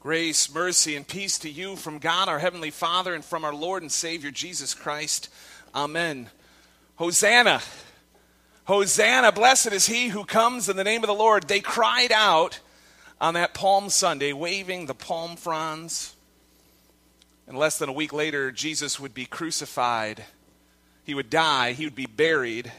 Grace, mercy, and peace to you from God our Heavenly Father and from our Lord and Savior Jesus Christ. Amen. Hosanna. Hosanna. Blessed is he who comes in the name of the Lord. They cried out on that Palm Sunday, waving the palm fronds. And less than a week later, Jesus would be crucified. He would die. He would be buried.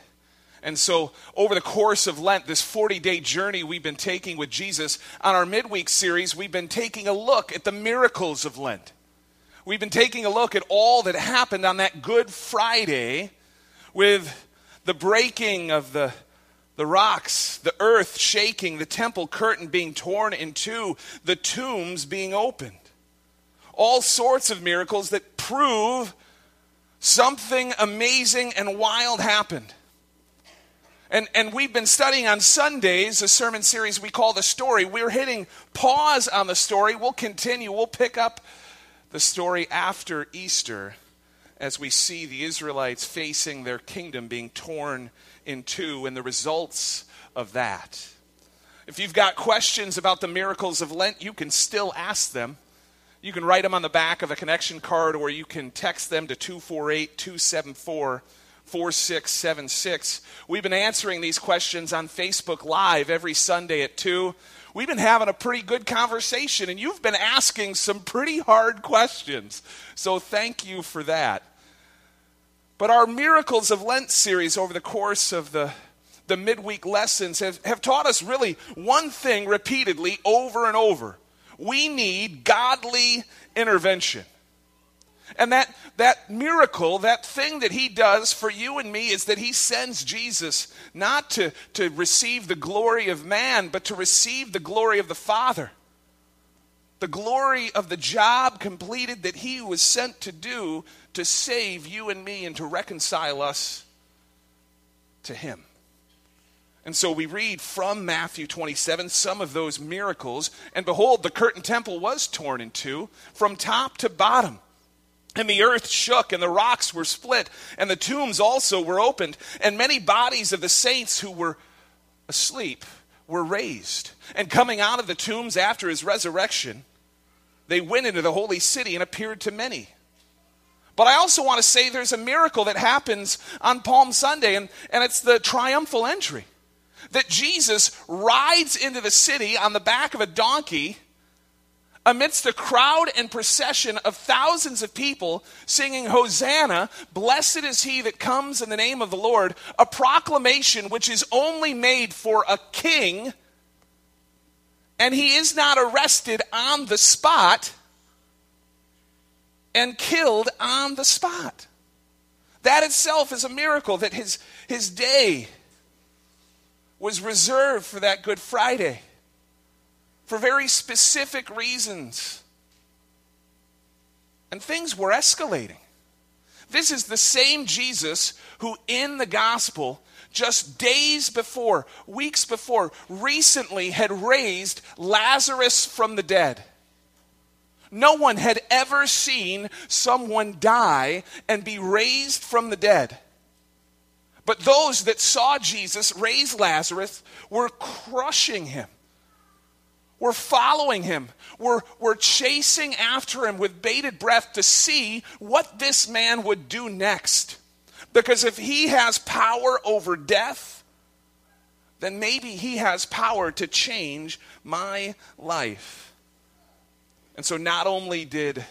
And so, over the course of Lent, this 40 day journey we've been taking with Jesus, on our midweek series, we've been taking a look at the miracles of Lent. We've been taking a look at all that happened on that Good Friday with the breaking of the, the rocks, the earth shaking, the temple curtain being torn in two, the tombs being opened. All sorts of miracles that prove something amazing and wild happened. And, and we've been studying on Sundays a sermon series we call The Story. We're hitting pause on the story. We'll continue. We'll pick up the story after Easter as we see the Israelites facing their kingdom being torn in two and the results of that. If you've got questions about the miracles of Lent, you can still ask them. You can write them on the back of a connection card or you can text them to 248 274 4676. We've been answering these questions on Facebook Live every Sunday at 2. We've been having a pretty good conversation, and you've been asking some pretty hard questions. So thank you for that. But our Miracles of Lent series over the course of the, the midweek lessons have, have taught us really one thing repeatedly over and over. We need godly intervention. And that, that miracle, that thing that he does for you and me, is that he sends Jesus not to, to receive the glory of man, but to receive the glory of the Father. The glory of the job completed that he was sent to do to save you and me and to reconcile us to him. And so we read from Matthew 27 some of those miracles. And behold, the curtain temple was torn in two from top to bottom. And the earth shook, and the rocks were split, and the tombs also were opened, and many bodies of the saints who were asleep were raised. And coming out of the tombs after his resurrection, they went into the holy city and appeared to many. But I also want to say there's a miracle that happens on Palm Sunday, and, and it's the triumphal entry. That Jesus rides into the city on the back of a donkey amidst a crowd and procession of thousands of people singing Hosanna, blessed is he that comes in the name of the Lord, a proclamation which is only made for a king, and he is not arrested on the spot and killed on the spot. That itself is a miracle that his, his day was reserved for that Good Friday for very specific reasons. And things were escalating. This is the same Jesus who, in the gospel, just days before, weeks before, recently had raised Lazarus from the dead. No one had ever seen someone die and be raised from the dead. But those that saw Jesus raise Lazarus were crushing him. We're following him. We're, we're chasing after him with bated breath to see what this man would do next. Because if he has power over death, then maybe he has power to change my life. And so not only did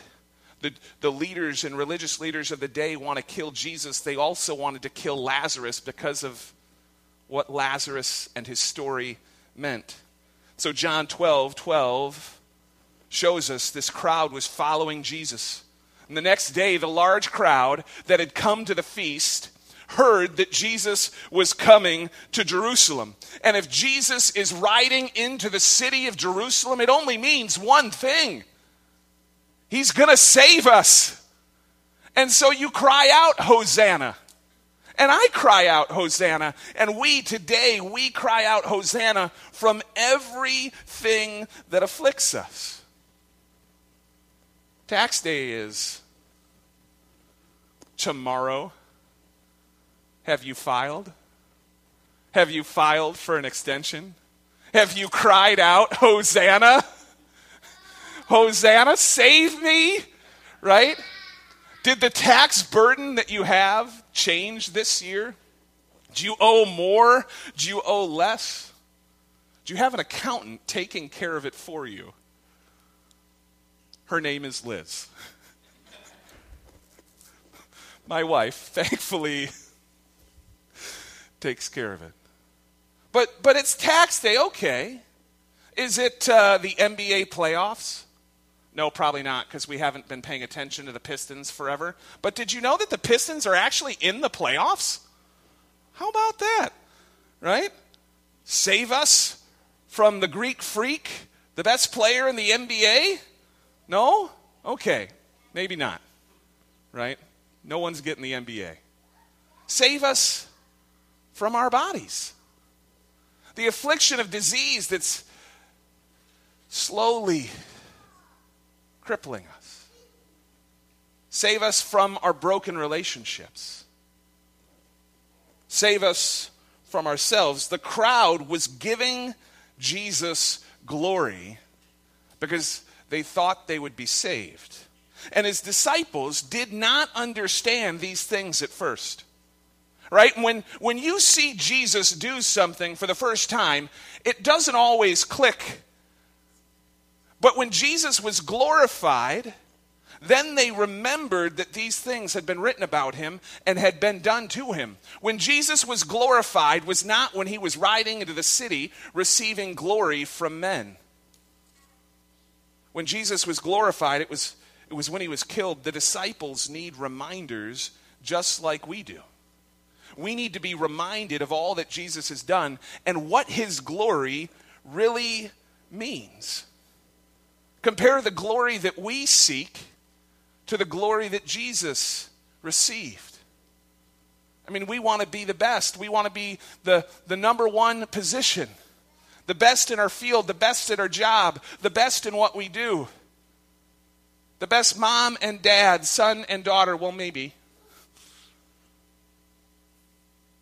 the, the leaders and religious leaders of the day want to kill Jesus, they also wanted to kill Lazarus because of what Lazarus and his story meant. So, John 12 12 shows us this crowd was following Jesus. And the next day, the large crowd that had come to the feast heard that Jesus was coming to Jerusalem. And if Jesus is riding into the city of Jerusalem, it only means one thing He's going to save us. And so you cry out, Hosanna. And I cry out, Hosanna. And we today, we cry out, Hosanna from everything that afflicts us. Tax day is tomorrow. Have you filed? Have you filed for an extension? Have you cried out, Hosanna? Hosanna, save me, right? Did the tax burden that you have change this year? Do you owe more? Do you owe less? Do you have an accountant taking care of it for you? Her name is Liz. My wife, thankfully, takes care of it. But, but it's tax day, okay. Is it uh, the NBA playoffs? No, probably not, because we haven't been paying attention to the Pistons forever. But did you know that the Pistons are actually in the playoffs? How about that? Right? Save us from the Greek freak, the best player in the NBA? No? Okay, maybe not. Right? No one's getting the NBA. Save us from our bodies. The affliction of disease that's slowly crippling us. Save us from our broken relationships. Save us from ourselves. The crowd was giving Jesus glory because they thought they would be saved. And his disciples did not understand these things at first. Right? When, when you see Jesus do something for the first time, it doesn't always click. But when Jesus was glorified, then they remembered that these things had been written about him and had been done to him. When Jesus was glorified was not when he was riding into the city receiving glory from men. When Jesus was glorified, it was, it was when he was killed. The disciples need reminders just like we do we need to be reminded of all that Jesus has done and what his glory really means. Compare the glory that we seek to the glory that Jesus received. I mean, we want to be the best. We want to be the, the number one position, the best in our field, the best at our job, the best in what we do, the best mom and dad, son and daughter. Well, maybe.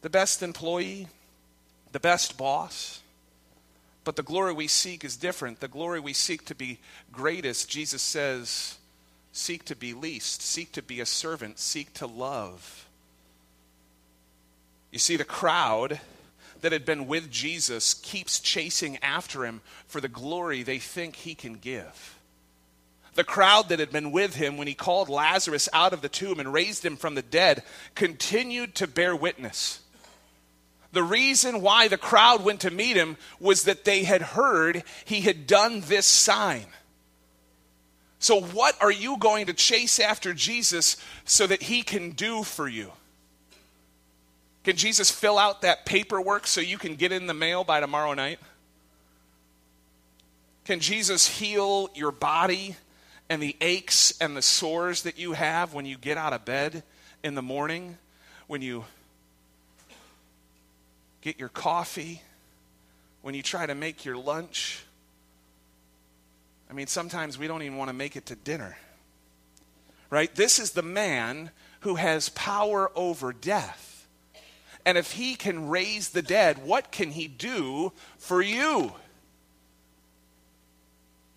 the best employee, the best boss. But the glory we seek is different. The glory we seek to be greatest, Jesus says, seek to be least, seek to be a servant, seek to love. You see, the crowd that had been with Jesus keeps chasing after him for the glory they think he can give. The crowd that had been with him when he called Lazarus out of the tomb and raised him from the dead continued to bear witness. The reason why the crowd went to meet him was that they had heard he had done this sign. So, what are you going to chase after Jesus so that he can do for you? Can Jesus fill out that paperwork so you can get in the mail by tomorrow night? Can Jesus heal your body and the aches and the sores that you have when you get out of bed in the morning, when you get your coffee, when you try to make your lunch. I mean, sometimes we don't even want to make it to dinner. Right? This is the man who has power over death. And if he can raise the dead, what can he do for you?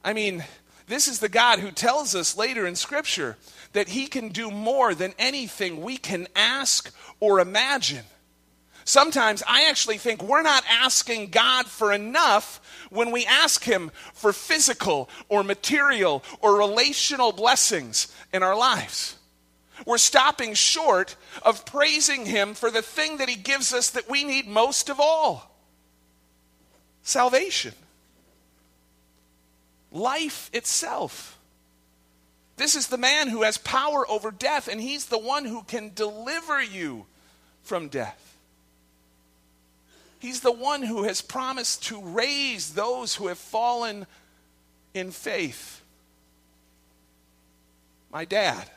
I mean, this is the God who tells us later in Scripture that he can do more than anything we can ask or imagine. Sometimes I actually think we're not asking God for enough when we ask Him for physical or material or relational blessings in our lives. We're stopping short of praising Him for the thing that He gives us that we need most of all salvation, life itself. This is the man who has power over death, and He's the one who can deliver you from death. He's the one who has promised to raise those who have fallen in faith. My dad,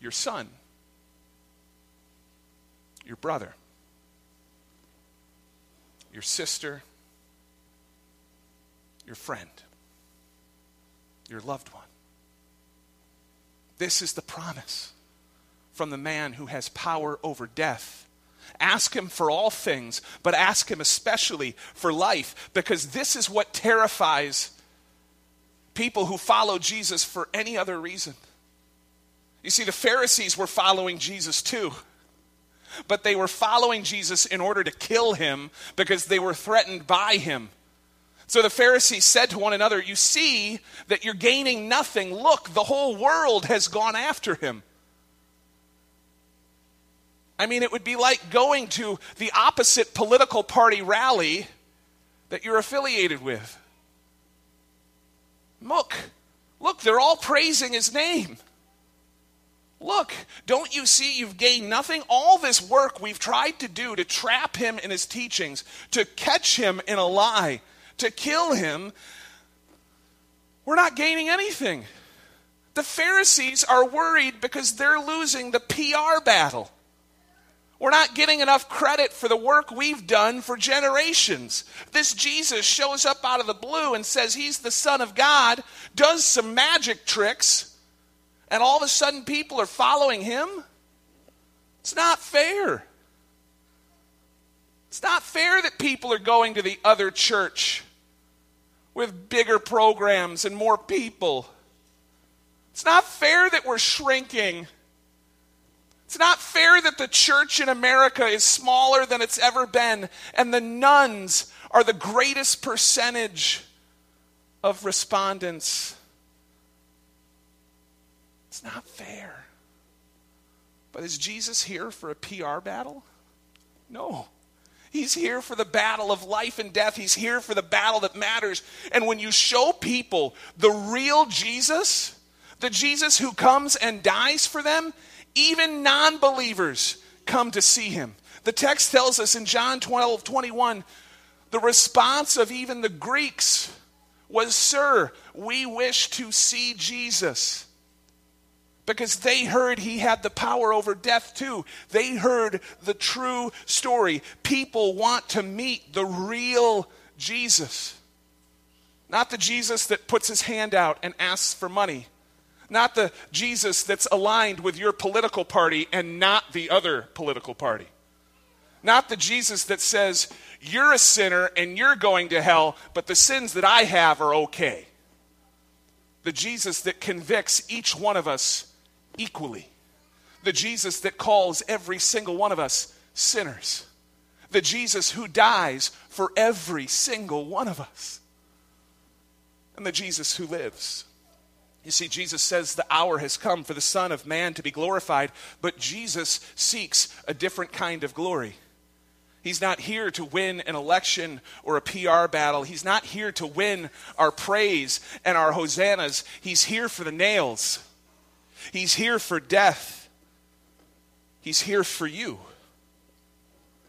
your son, your brother, your sister, your friend, your loved one. This is the promise from the man who has power over death Ask Him for all things, but ask Him especially for life, because this is what terrifies people who follow Jesus for any other reason. You see, the Pharisees were following Jesus too, but they were following Jesus in order to kill him because they were threatened by him. So the Pharisees said to one another, You see that you're gaining nothing. Look, the whole world has gone after him. I mean, it would be like going to the opposite political party rally that you're affiliated with. Look, look, they're all praising his name. Look, don't you see you've gained nothing? All this work we've tried to do to trap him in his teachings, to catch him in a lie, to kill him, we're not gaining anything. The Pharisees are worried because they're losing the PR battle. We're not getting enough credit for the work we've done for generations. This Jesus shows up out of the blue and says he's the Son of God, does some magic tricks, and all of a sudden people are following him? It's not fair. It's not fair that people are going to the other church with bigger programs and more people. It's not fair that we're shrinking it's not fair that the church in America is smaller than it's ever been, and the nones are the greatest percentage of respondents. It's not fair. But is Jesus here for a PR battle? No. He's here for the battle of life and death. He's here for the battle that matters. And when you show people the real Jesus, the Jesus who comes and dies for them, even non believers come to see him. The text tells us in John 12 21, the response of even the Greeks was, Sir, we wish to see Jesus. Because they heard he had the power over death too. They heard the true story. People want to meet the real Jesus. Not the Jesus that puts his hand out and asks for money not the Jesus that's aligned with your political party and not the other political party. Not the Jesus that says, you're a sinner and you're going to hell, but the sins that I have are okay. The Jesus that convicts each one of us equally. The Jesus that calls every single one of us sinners. The Jesus who dies for every single one of us. And the Jesus who lives you see, Jesus says the hour has come for the Son of Man to be glorified, but Jesus seeks a different kind of glory. He's not here to win an election or a PR battle. He's not here to win our praise and our hosannas. He's here for the nails. He's here for death. He's here for you.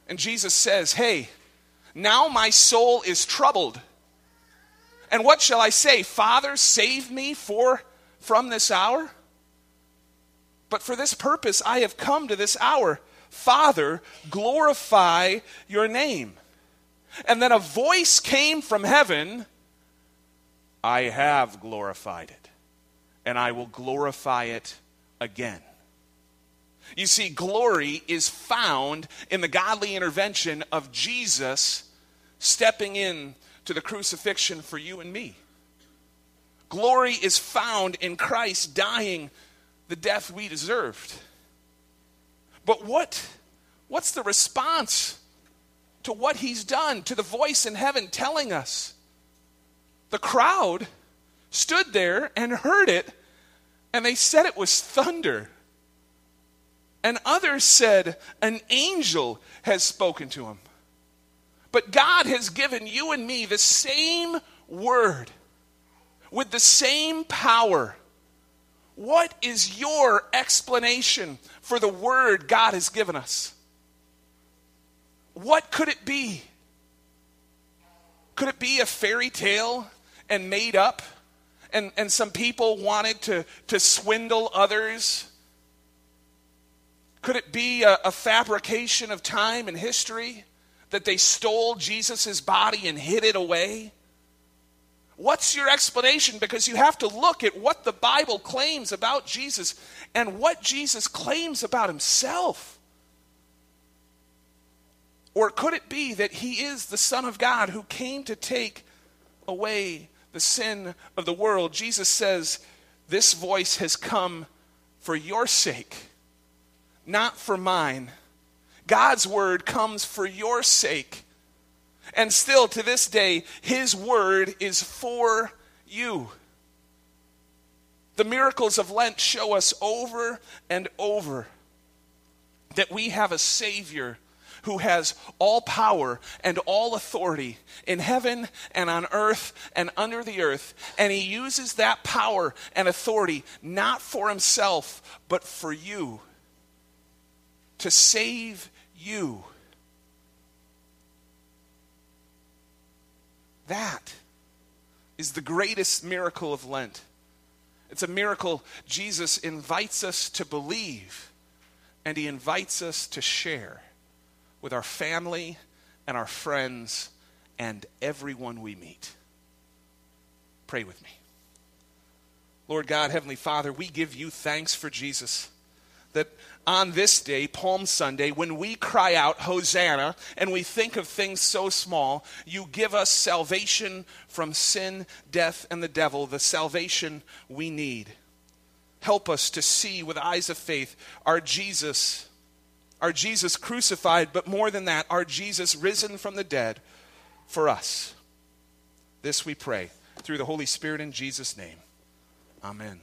And Jesus says, Hey, now my soul is troubled. And what shall I say? Father, save me for from this hour? But for this purpose I have come to this hour. Father, glorify your name. And then a voice came from heaven I have glorified it, and I will glorify it again. You see, glory is found in the godly intervention of Jesus stepping in to the crucifixion for you and me. Glory is found in Christ dying the death we deserved. But what what's the response to what he's done, to the voice in heaven telling us? The crowd stood there and heard it, and they said it was thunder. And others said, An angel has spoken to him. But God has given you and me the same word with the same power. What is your explanation for the word God has given us? What could it be? Could it be a fairy tale and made up? And, and some people wanted to, to swindle others? Could it be a, a fabrication of time and history that they stole Jesus' body and hid it away? What's your explanation? Because you have to look at what the Bible claims about Jesus and what Jesus claims about himself. Or could it be that he is the Son of God who came to take away the sin of the world? Jesus says, This voice has come for your sake, not for mine. God's word comes for your sake. And still to this day, his word is for you. The miracles of Lent show us over and over that we have a Savior who has all power and all authority in heaven and on earth and under the earth. And he uses that power and authority not for himself, but for you to save you. That is the greatest miracle of Lent. It's a miracle Jesus invites us to believe, and he invites us to share with our family and our friends and everyone we meet. Pray with me. Lord God, Heavenly Father, we give you thanks for Jesus. That on this day, Palm Sunday, when we cry out, Hosanna, and we think of things so small, you give us salvation from sin, death, and the devil, the salvation we need. Help us to see with eyes of faith our Jesus, our Jesus crucified, but more than that, our Jesus risen from the dead for us. This we pray through the Holy Spirit in Jesus' name. Amen.